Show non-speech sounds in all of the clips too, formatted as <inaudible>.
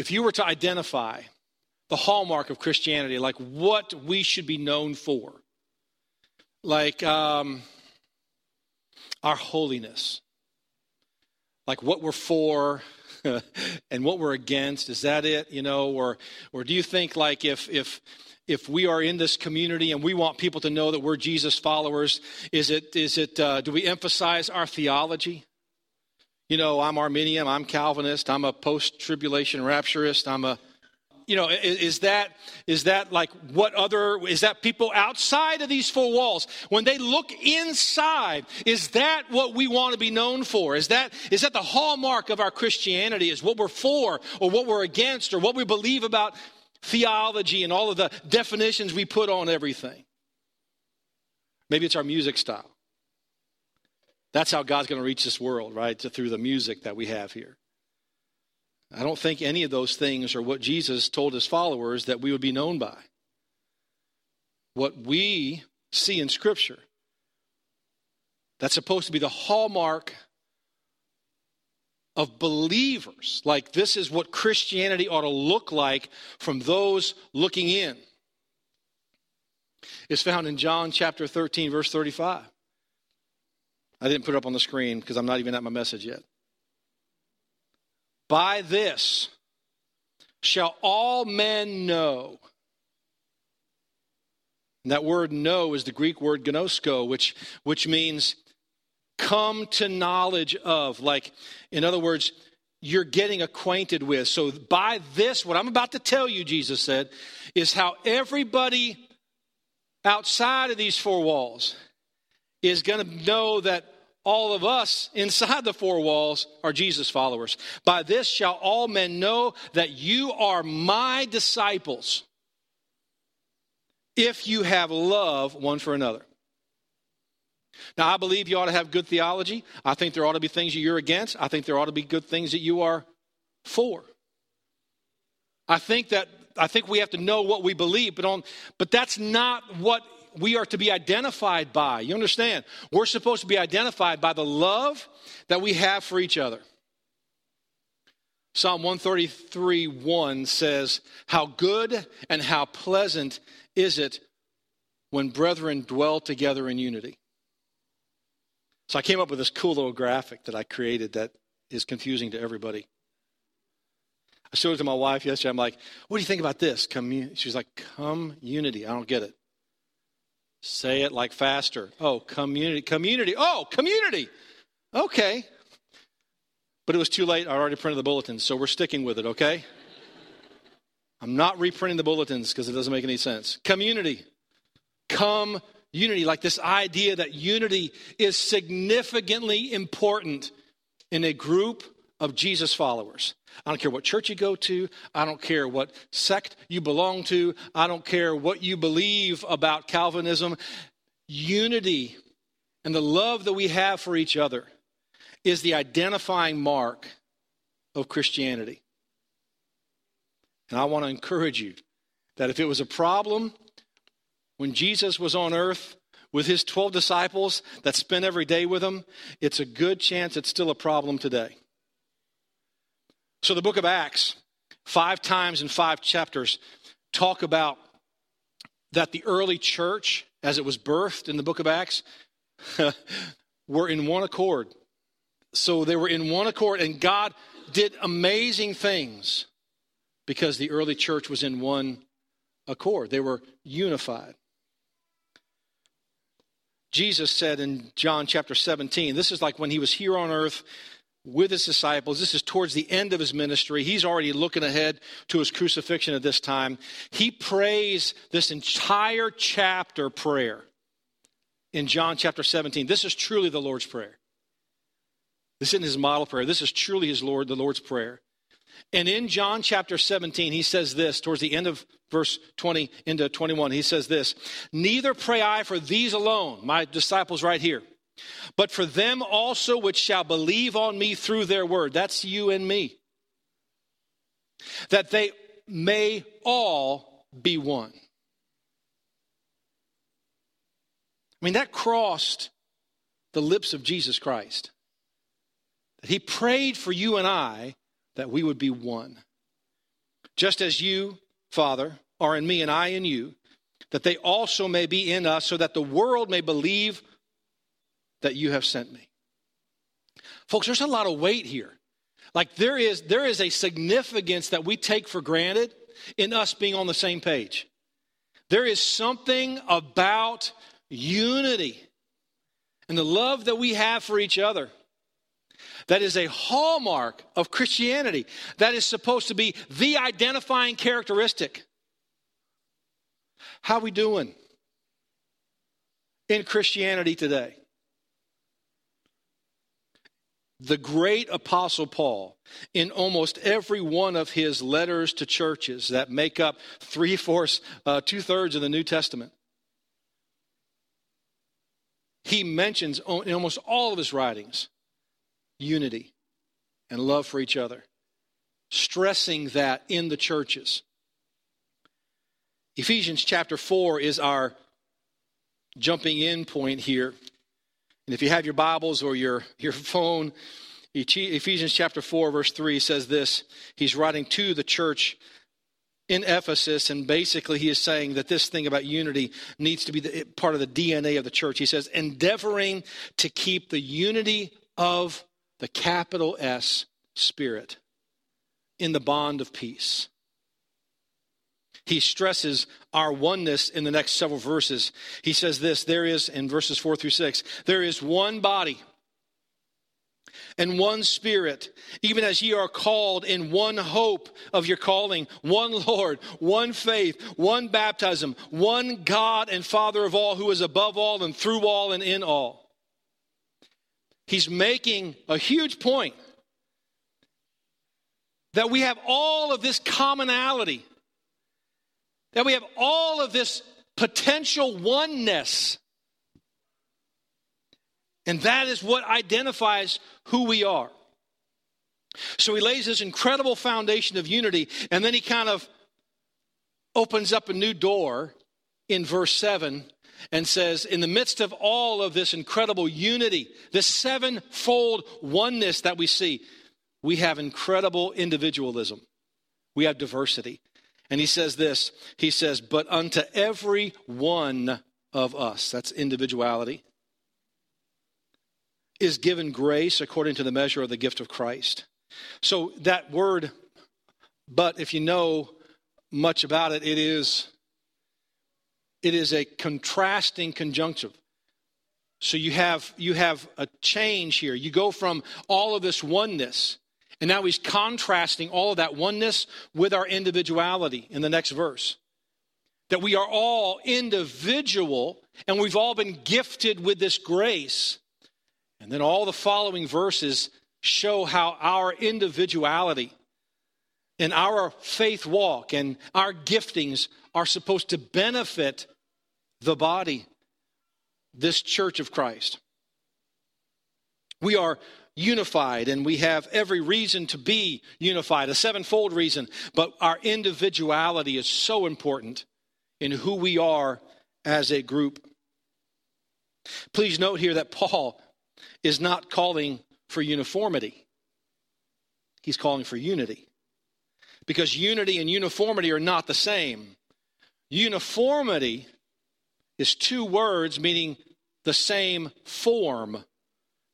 if you were to identify the hallmark of Christianity, like what we should be known for, like um, our holiness, like what we're for <laughs> and what we're against, is that it? You know, or or do you think like if if if we are in this community and we want people to know that we're Jesus followers, is it is it uh, do we emphasize our theology? You know, I'm Arminian, I'm Calvinist, I'm a post-tribulation rapturist, I'm a you know is that is that like what other is that people outside of these four walls when they look inside is that what we want to be known for? Is that is that the hallmark of our christianity is what we're for or what we're against or what we believe about theology and all of the definitions we put on everything? Maybe it's our music style that's how god's going to reach this world right through the music that we have here I don't think any of those things are what Jesus told his followers that we would be known by. What we see in Scripture, that's supposed to be the hallmark of believers. Like, this is what Christianity ought to look like from those looking in. It's found in John chapter 13, verse 35. I didn't put it up on the screen because I'm not even at my message yet. By this shall all men know. And that word know is the Greek word ginosko, which, which means come to knowledge of. Like, in other words, you're getting acquainted with. So, by this, what I'm about to tell you, Jesus said, is how everybody outside of these four walls is going to know that all of us inside the four walls are Jesus followers. By this shall all men know that you are my disciples if you have love one for another. Now, I believe you ought to have good theology. I think there ought to be things that you're against. I think there ought to be good things that you are for. I think that I think we have to know what we believe, but on but that's not what we are to be identified by. You understand? We're supposed to be identified by the love that we have for each other. Psalm 133 1 says, How good and how pleasant is it when brethren dwell together in unity. So I came up with this cool little graphic that I created that is confusing to everybody. I showed it to my wife yesterday. I'm like, what do you think about this? Commun-? She's like, come unity. I don't get it. Say it like faster. Oh, community. Community. Oh, community. Okay. But it was too late. I already printed the bulletins, so we're sticking with it, okay? I'm not reprinting the bulletins because it doesn't make any sense. Community. Come unity, like this idea that unity is significantly important in a group of Jesus followers. I don't care what church you go to. I don't care what sect you belong to. I don't care what you believe about Calvinism. Unity and the love that we have for each other is the identifying mark of Christianity. And I want to encourage you that if it was a problem when Jesus was on earth with his 12 disciples that spent every day with him, it's a good chance it's still a problem today. So, the book of Acts, five times in five chapters, talk about that the early church, as it was birthed in the book of Acts, <laughs> were in one accord. So, they were in one accord, and God did amazing things because the early church was in one accord. They were unified. Jesus said in John chapter 17, this is like when he was here on earth with his disciples. This is towards the end of his ministry. He's already looking ahead to his crucifixion at this time. He prays this entire chapter prayer in John chapter 17. This is truly the Lord's Prayer. This isn't his model prayer. This is truly his Lord, the Lord's Prayer. And in John chapter 17, he says this towards the end of verse 20 into 21. He says this Neither pray I for these alone, my disciples right here but for them also which shall believe on me through their word. That's you and me. That they may all be one. I mean, that crossed the lips of Jesus Christ. That he prayed for you and I that we would be one. just as you, Father, are in me and I in you, that they also may be in us, so that the world may believe that you have sent me. Folks, there's a lot of weight here. Like there is there is a significance that we take for granted in us being on the same page. There is something about unity and the love that we have for each other that is a hallmark of Christianity. That is supposed to be the identifying characteristic. How we doing in Christianity today? The great apostle Paul, in almost every one of his letters to churches that make up three fourths, uh, two thirds of the New Testament, he mentions in almost all of his writings unity and love for each other, stressing that in the churches. Ephesians chapter 4 is our jumping in point here. And if you have your Bibles or your, your phone, Ephesians chapter 4, verse 3 says this. He's writing to the church in Ephesus, and basically he is saying that this thing about unity needs to be the, part of the DNA of the church. He says, endeavoring to keep the unity of the capital S Spirit in the bond of peace. He stresses our oneness in the next several verses. He says this there is, in verses 4 through 6, there is one body and one spirit, even as ye are called in one hope of your calling, one Lord, one faith, one baptism, one God and Father of all, who is above all and through all and in all. He's making a huge point that we have all of this commonality, that we have all of this potential oneness. And that is what identifies who we are. So he lays this incredible foundation of unity, and then he kind of opens up a new door in verse 7 and says, in the midst of all of this incredible unity, this sevenfold oneness that we see, we have incredible individualism. We have diversity. And he says this He says, But unto every one of us, that's individuality, is given grace according to the measure of the gift of Christ. So that word, but if you know much about it, it is it is a contrasting conjunctive. So you have you have a change here. You go from all of this oneness, and now he's contrasting all of that oneness with our individuality in the next verse. That we are all individual and we've all been gifted with this grace. And then all the following verses show how our individuality and our faith walk and our giftings are supposed to benefit the body, this church of Christ. We are unified and we have every reason to be unified, a sevenfold reason, but our individuality is so important in who we are as a group. Please note here that Paul is not calling for uniformity, he's calling for unity. Because unity and uniformity are not the same. Uniformity is two words meaning the same form.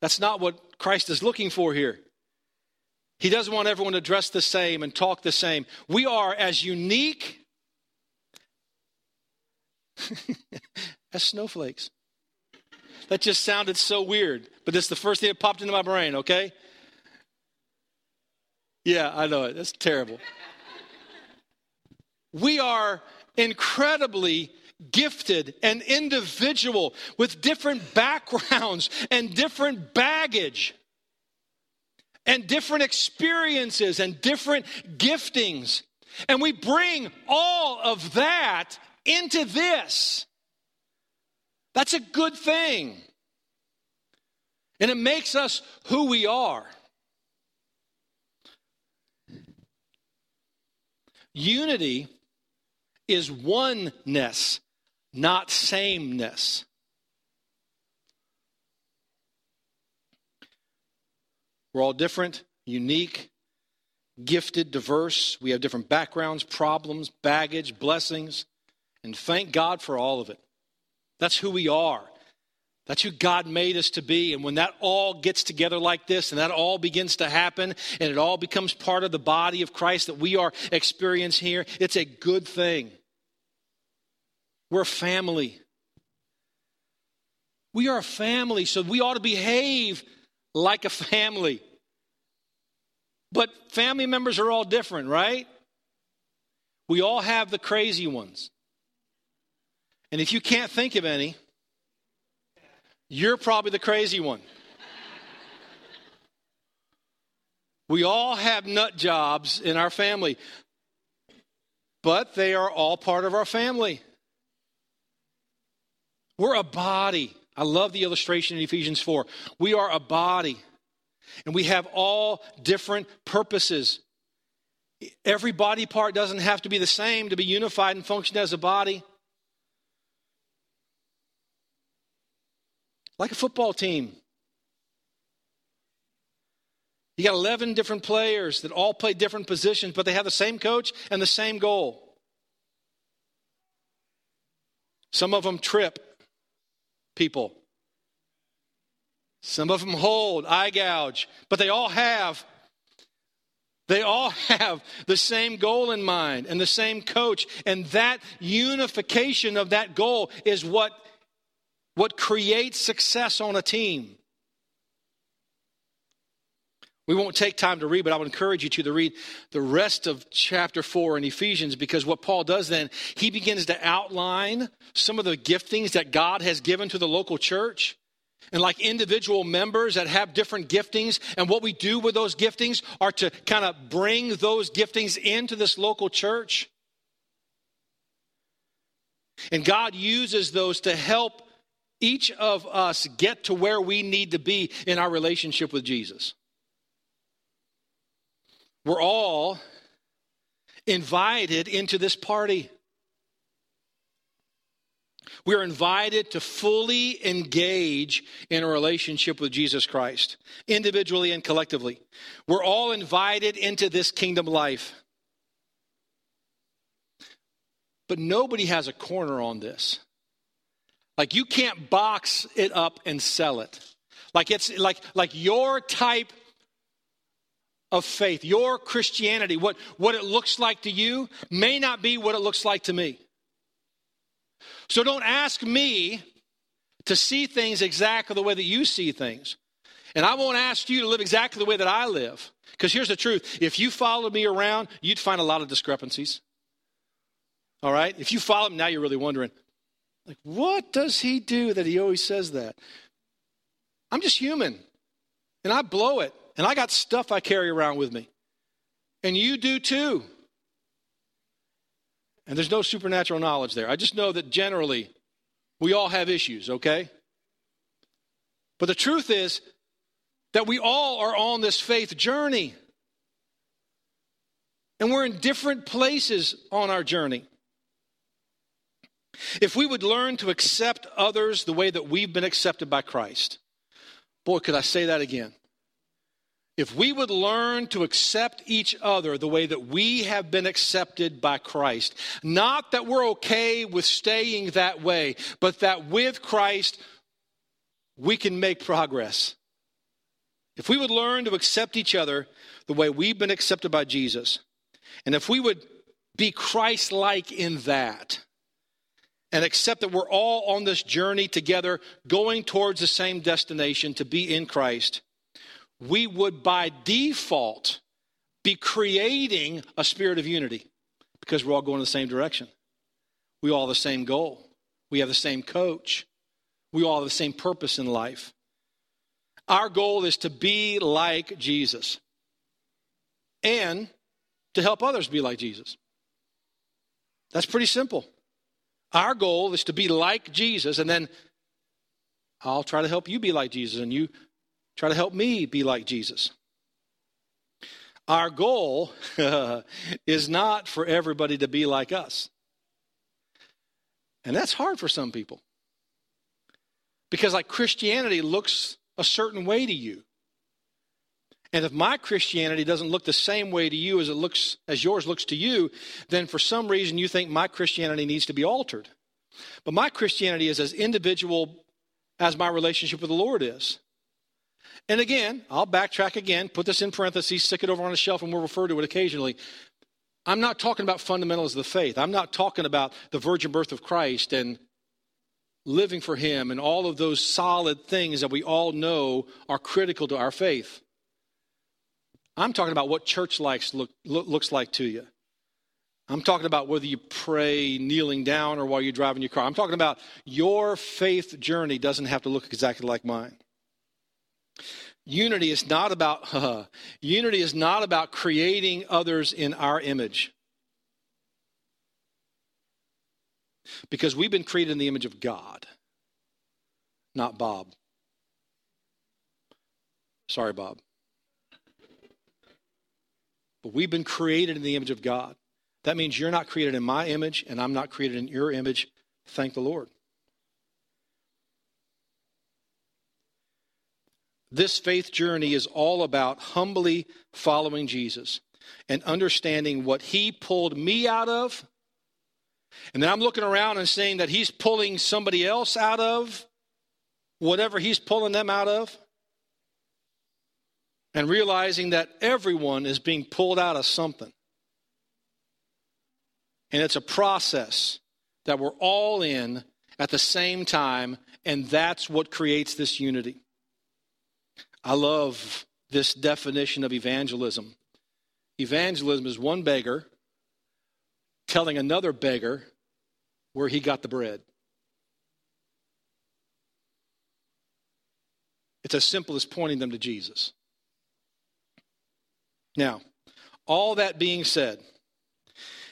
That's not what Christ is looking for here. He doesn't want everyone to dress the same and talk the same. We are as unique <laughs> as snowflakes. That just sounded so weird, but it's the first thing that popped into my brain, okay? Yeah, I know it. That's terrible. We are incredibly gifted and individual with different backgrounds and different baggage and different experiences and different giftings. And we bring all of that into this. That's a good thing. And it makes us who we are. Unity is oneness not sameness. We're all different, unique, gifted, diverse. We have different backgrounds, problems, baggage, blessings. And thank God for all of it. That's who we are. That's who God made us to be. And when that all gets together like this and that all begins to happen and it all becomes part of the body of Christ that we are experiencing here, it's a good thing. We're a family. We are a family, so we ought to behave like a family. But family members are all different, right? We all have the crazy ones. And if you can't think of any, you're probably the crazy one. <laughs> we all have nut jobs in our family, but they are all part of our family. We're a body. I love the illustration in Ephesians 4. We are a body, and we have all different purposes. Every body part doesn't have to be the same to be unified and function as a body. like a football team. You got 11 different players that all play different positions, but they have the same coach and the same goal. Some of them trip people. Some of them hold, eye gouge, but they all have they all <laughs> have the same goal in mind and the same coach and that unification of that goal is what what creates success on a team. We won't take time to read, but I would encourage you to, read the rest of chapter 4 in Ephesians because what Paul does then, he begins to outline some of the giftings that God has given to the local church. And like individual members that have different giftings, and what we do with those giftings are to kind of bring those giftings into this local church. And God uses those to help each of us get to where we need to be in our relationship with Jesus. We're all invited into this party. We're invited to fully engage in a relationship with Jesus Christ, individually and collectively. We're all invited into this kingdom life. But nobody has a corner on this. Like you can't box it up and sell it. Like it's like like your type of faith, your Christianity, what, what it looks like to you may not be what it looks like to me. So don't ask me to see things exactly the way that you see things. And I won't ask you to live exactly the way that I live. Because here's the truth if you followed me around, you'd find a lot of discrepancies. All right? If you follow me, now you're really wondering, like, what does he do that he always says that? I'm just human, and I blow it, and I got stuff I carry around with me. And you do too. And there's no supernatural knowledge there. I just know that generally we all have issues, okay? But the truth is that we all are on this faith journey. And we're in different places on our journey. If we would learn to accept others the way that we've been accepted by Christ, boy, could I say that again? If we would learn to accept each other the way that we have been accepted by Christ, not that we're okay with staying that way, but that with Christ we can make progress. If we would learn to accept each other the way we've been accepted by Jesus, and if we would be Christ like in that, and accept that we're all on this journey together, going towards the same destination to be in Christ, we would by default be creating a spirit of unity because we're all going in the same direction. We all have the same goal. We have the same coach. We all have the same purpose in life. Our goal is to be like Jesus and to help others be like Jesus. That's pretty simple. Our goal is to be like Jesus, and then I'll try to help you be like Jesus, and you try to help me be like Jesus. Our goal <laughs> is not for everybody to be like us. And that's hard for some people. Because, like, Christianity looks a certain way to you. And if my Christianity doesn't look the same way to you as it looks as yours looks to you, then for some reason you think my Christianity needs to be altered. But my Christianity is as individual as my relationship with the Lord is. And again, I'll backtrack again, put this in parentheses, stick it over on a shelf, and we'll refer to it occasionally. I'm not talking about fundamentals of the faith. I'm not talking about the virgin birth of Christ and living for Him and all of those solid things that we all know are critical to our faith. I'm talking about what church likes look, look, looks like to you. I'm talking about whether you pray kneeling down or while you're driving your car. I'm talking about your faith journey doesn't have to look exactly like mine. Unity is not about <laughs> uh, unity is not about creating others in our image. Because we've been created in the image of God, not Bob. Sorry, Bob. But we've been created in the image of God. That means you're not created in my image, and I'm not created in your image. Thank the Lord. This faith journey is all about humbly following Jesus and understanding what he pulled me out of. And then I'm looking around and saying that he's pulling somebody else out of whatever he's pulling them out of and realizing that everyone is being pulled out of something. And it's a process that we're all in at the same time, and that's what creates this unity. I love this definition of evangelism. Evangelism is one beggar telling another beggar where he got the bread. It's as simple as pointing them to Jesus. Now, all that being said,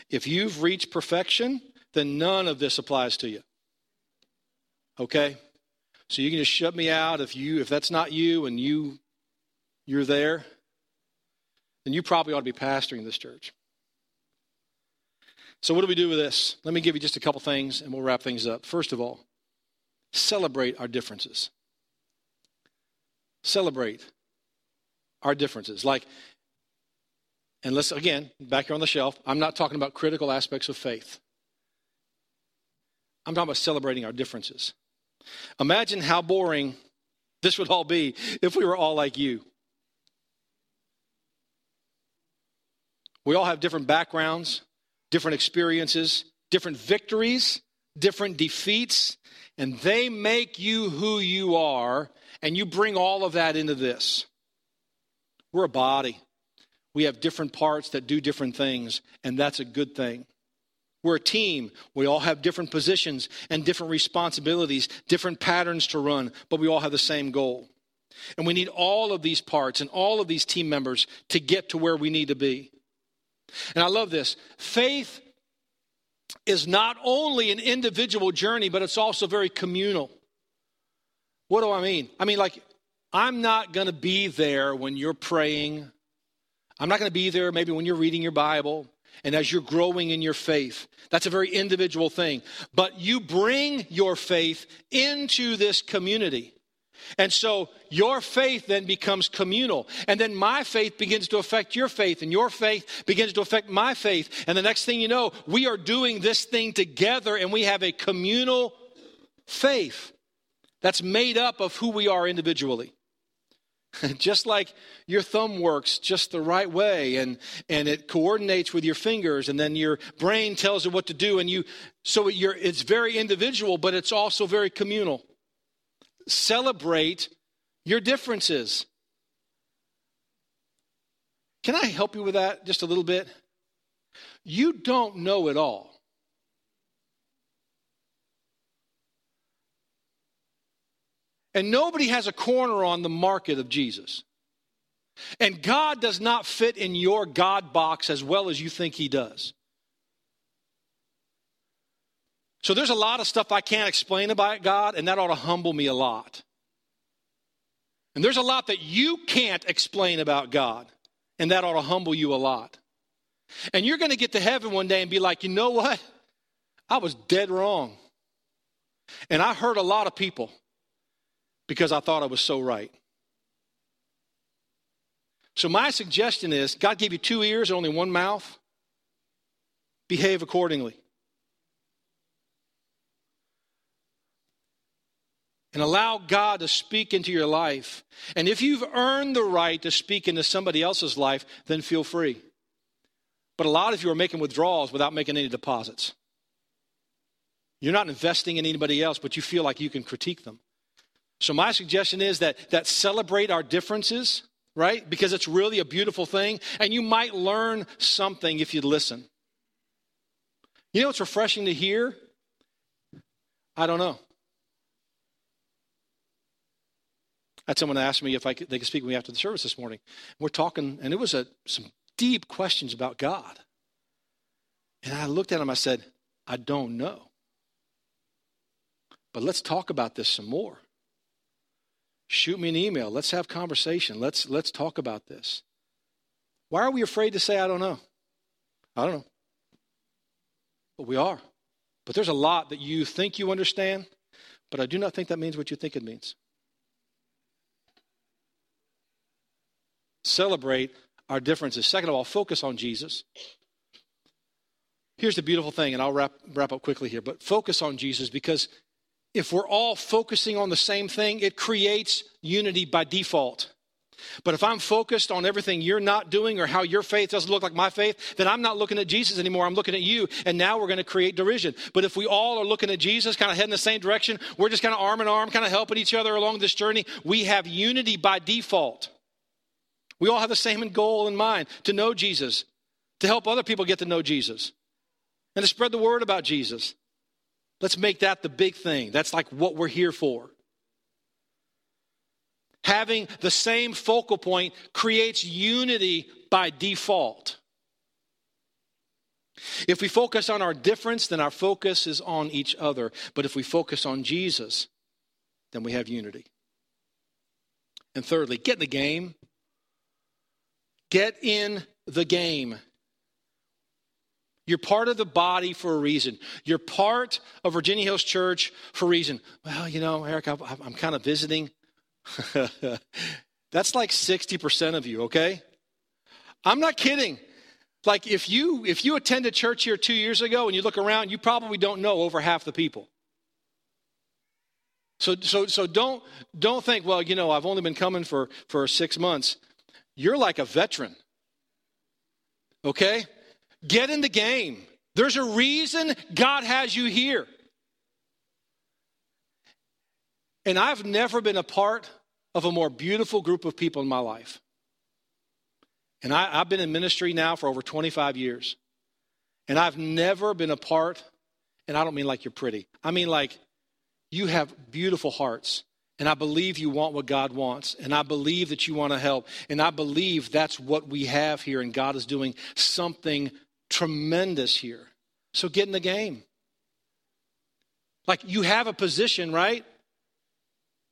if you've reached perfection, then none of this applies to you. Okay? So you can just shut me out if you if that's not you and you you're there, then you probably ought to be pastoring this church. So what do we do with this? Let me give you just a couple things and we'll wrap things up. First of all, celebrate our differences. Celebrate our differences. Like and let's, again, back here on the shelf, I'm not talking about critical aspects of faith. I'm talking about celebrating our differences. Imagine how boring this would all be if we were all like you. We all have different backgrounds, different experiences, different victories, different defeats, and they make you who you are, and you bring all of that into this. We're a body. We have different parts that do different things, and that's a good thing. We're a team. We all have different positions and different responsibilities, different patterns to run, but we all have the same goal. And we need all of these parts and all of these team members to get to where we need to be. And I love this. Faith is not only an individual journey, but it's also very communal. What do I mean? I mean, like, I'm not going to be there when you're praying I'm not going to be there maybe when you're reading your Bible and as you're growing in your faith. That's a very individual thing. But you bring your faith into this community. And so your faith then becomes communal. And then my faith begins to affect your faith, and your faith begins to affect my faith. And the next thing you know, we are doing this thing together, and we have a communal faith that's made up of who we are individually. <laughs> just like your thumb works just the right way and, and it coordinates with your fingers and then your brain tells it what to do and you so it's very individual but it's also very communal. Celebrate your differences. Can i help you with that just a little bit? You don't know it all And nobody has a corner on the market of Jesus. And God does not fit in your God box as well as you think He does. So there's a lot of stuff I can't explain about God, and that ought to humble me a lot. And there's a lot that you can't explain about God, and that ought to humble you a lot. And you're going to get to heaven one day and be like, you know what? I was dead wrong. And I hurt a lot of people because I thought I was so right. So, my suggestion is God gave you two ears and only one mouth. Behave accordingly. And allow God to speak into your life. And if you've earned the right to speak into somebody else's life, then feel free. But a lot of you are making withdrawals without making any deposits. You're not investing in anybody else, but you feel like you can critique them. So my suggestion is that that celebrate our differences, right? Because it's really a beautiful thing and you might learn something if you listen. You know what's refreshing to hear? I don't know. I had someone ask me if I could, they could speak with me after the service this morning. We're talking, and it was a, some deep questions about God. And I looked at him, I said, I don't know. But let's talk about this some more. Shoot me an email. Let's have conversation. Let's let's talk about this. Why are we afraid to say I don't know? I don't know. But we are. But there's a lot that you think you understand, but I do not think that means what you think it means. Celebrate our differences. Second of all, focus on Jesus. Here's the beautiful thing, and I'll wrap, wrap up quickly here, but focus on Jesus because if we're all focusing on the same thing, it creates unity by default. But if I'm focused on everything you're not doing or how your faith doesn't look like my faith, then I'm not looking at Jesus anymore. I'm looking at you. And now we're going to create derision. But if we all are looking at Jesus, kind of heading the same direction, we're just kind of arm in arm, kind of helping each other along this journey, we have unity by default. We all have the same goal in mind to know Jesus, to help other people get to know Jesus, and to spread the word about Jesus. Let's make that the big thing. That's like what we're here for. Having the same focal point creates unity by default. If we focus on our difference, then our focus is on each other. But if we focus on Jesus, then we have unity. And thirdly, get in the game. Get in the game. You're part of the body for a reason. You're part of Virginia Hills Church for a reason. Well, you know, Eric, I'm kind of visiting. <laughs> That's like 60% of you, okay? I'm not kidding. Like if you if you attended church here 2 years ago and you look around, you probably don't know over half the people. So so so don't don't think, well, you know, I've only been coming for for 6 months. You're like a veteran. Okay? Get in the game. There's a reason God has you here. And I've never been a part of a more beautiful group of people in my life. And I, have been in ministry now for over 25 years. And I've never been a part, and I don't mean like you're pretty, I mean like you have beautiful hearts. And I believe you want what God wants. And I believe that you want to help. And I believe that's what we have here. And God is doing something tremendous here. So get in the game. Like you have a position, right?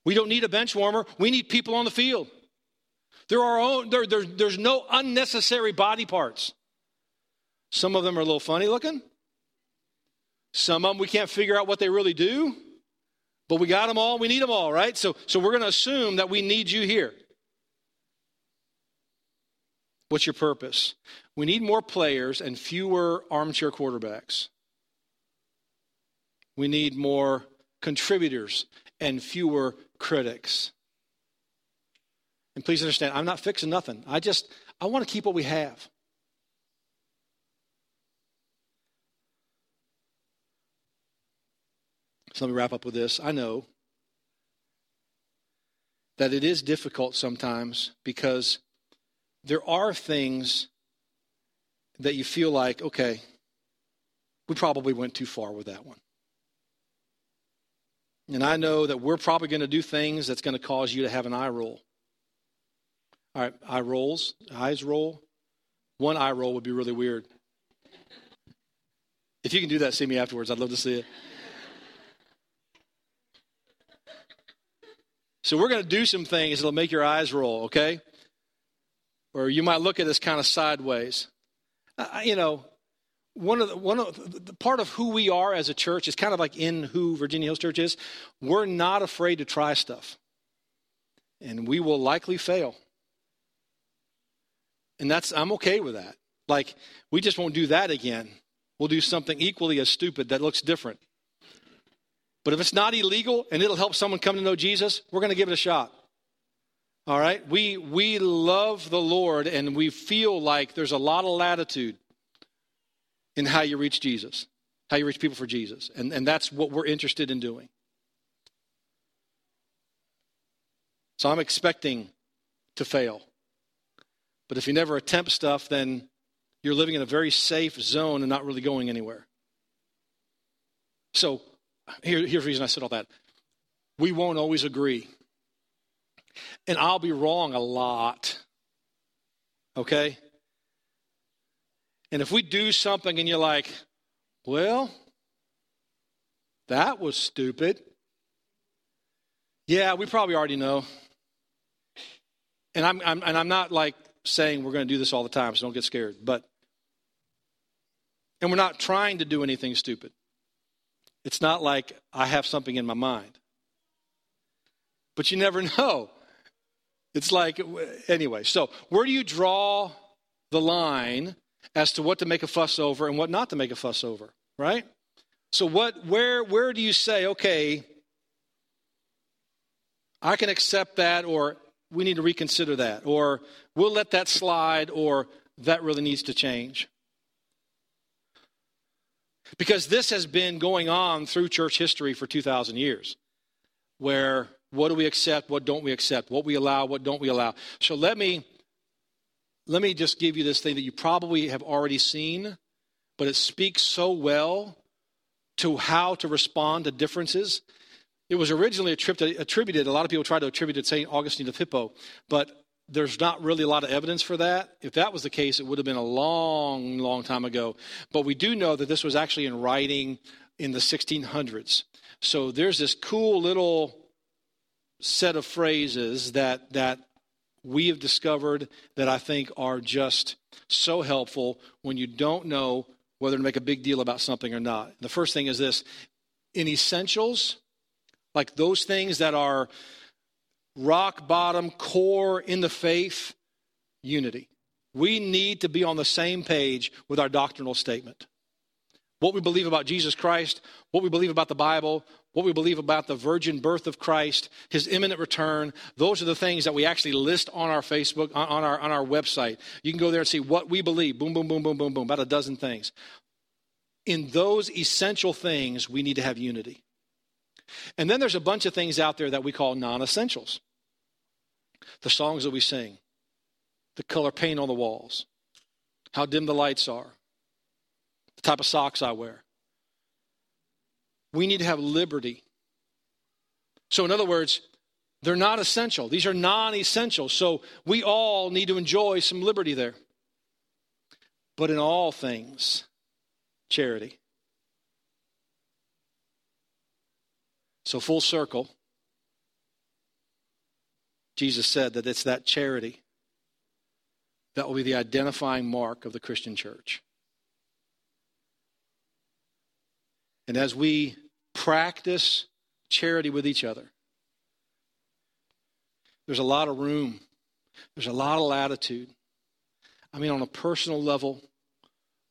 We don't need a bench warmer. We need people on the field. There are own, there, there, there's no unnecessary body parts. Some of them are a little funny looking. Some of them we can't figure out what they really do. But we got them all. We need them all, right? So, so we're going to assume that we need you here. What's your purpose? We need more players and fewer armchair quarterbacks. We need more contributors and fewer critics. And please understand, I'm not fixing nothing. I just I want to keep what we have. So let me wrap up with this. I know that it is difficult sometimes because there are things that you feel like, okay, we probably went too far with that one. And I know that we're probably going to do things that's going to cause you to have an eye roll. All right, eye rolls, eyes roll. One eye roll would be really weird. If you can do that, see me afterwards. I'd love to see it. So we're going to do some things that'll make your eyes roll, okay? Or you might look at this kind of sideways. You know, one of the, one of the part of who we are as a church is kind of like in who Virginia Hills Church is. We're not afraid to try stuff, and we will likely fail. And that's I'm okay with that. Like we just won't do that again. We'll do something equally as stupid that looks different. But if it's not illegal and it'll help someone come to know Jesus, we're going to give it a shot. All right? We we love the Lord and we feel like there's a lot of latitude in how you reach Jesus, how you reach people for Jesus. And, and that's what we're interested in doing. So I'm expecting to fail. But if you never attempt stuff, then you're living in a very safe zone and not really going anywhere. So here, here's the reason I said all that. We won't always agree. And I'll be wrong a lot. Okay? And if we do something and you're like, well, that was stupid. Yeah, we probably already know. And I'm, I'm, and I'm not like saying we're going to do this all the time, so don't get scared. But and we're not trying to do anything stupid. It's not like I have something in my mind. But you never <laughs> know. It's like uh, anyway. So, where do you draw the line as to what to make a fuss over and what not to make a fuss over, right? So what where where do you say, okay, I can accept that or we need to reconsider that, or we'll let that slide, or that really needs to change. Because this has been going on through church history for 2,000 years, where what do we accept, what don't we accept, what we allow, what don't we allow. So let me let me just give you this thing that you probably have already seen, but it speaks so well to how to respond to differences it was originally attributed, a lot of people try to attribute it to St. Augustine of Hippo, but there's not really a lot of evidence for that. If that was the case, it would have been a long, long time ago. But we do know that this was actually in writing in the 1600s. So there's this cool little set of phrases that, that we have discovered that I think are just so helpful when you don't know whether to make a big deal about something or not. The first thing is this in essentials, like those things that are rock bottom, core in the faith, unity. We need to be on the same page with our doctrinal statement. What we believe about Jesus Christ, what we believe about the Bible, what we believe about the virgin birth of Christ, his imminent return, those are the things that we actually list on our Facebook, on our, on our website. You can go there and see what we believe. Boom, boom, boom, boom, boom, boom, about a dozen things. In those essential things, we need to have unity. And then there's a bunch of things out there that we call non essentials the songs that we sing, the color paint on the walls, how dim the lights are, the type of socks I wear. We need to have liberty. So, in other words, they're not essential. These are non essential. So, we all need to enjoy some liberty there. But in all things, charity. So, full circle, Jesus said that it's that charity that will be the identifying mark of the Christian church. And as we practice charity with each other, there's a lot of room, there's a lot of latitude. I mean, on a personal level,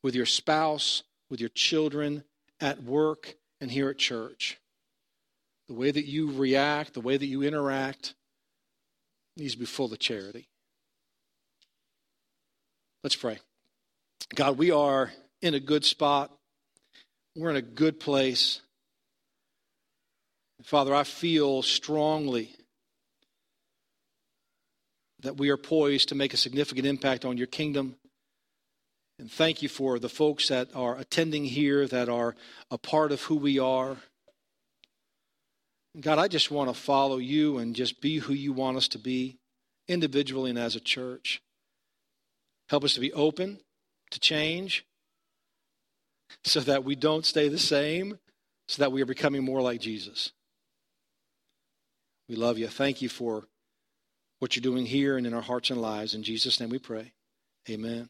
with your spouse, with your children, at work, and here at church the way that you react, the way that you interact needs to be full of charity. Let's pray. God, we are in a good spot. We're in a good place. Father, I feel strongly that we are poised to make a significant impact on your kingdom. And thank you for the folks that are attending here, that are a part of who we are. God, I just want to follow you and just be who you want us to be, individually and as a church. Help us to be open to change so that we don't stay the same, so that we are becoming more like Jesus. We love you. Thank you for what you're doing here and in our hearts and lives. In Jesus' name we pray. Amen.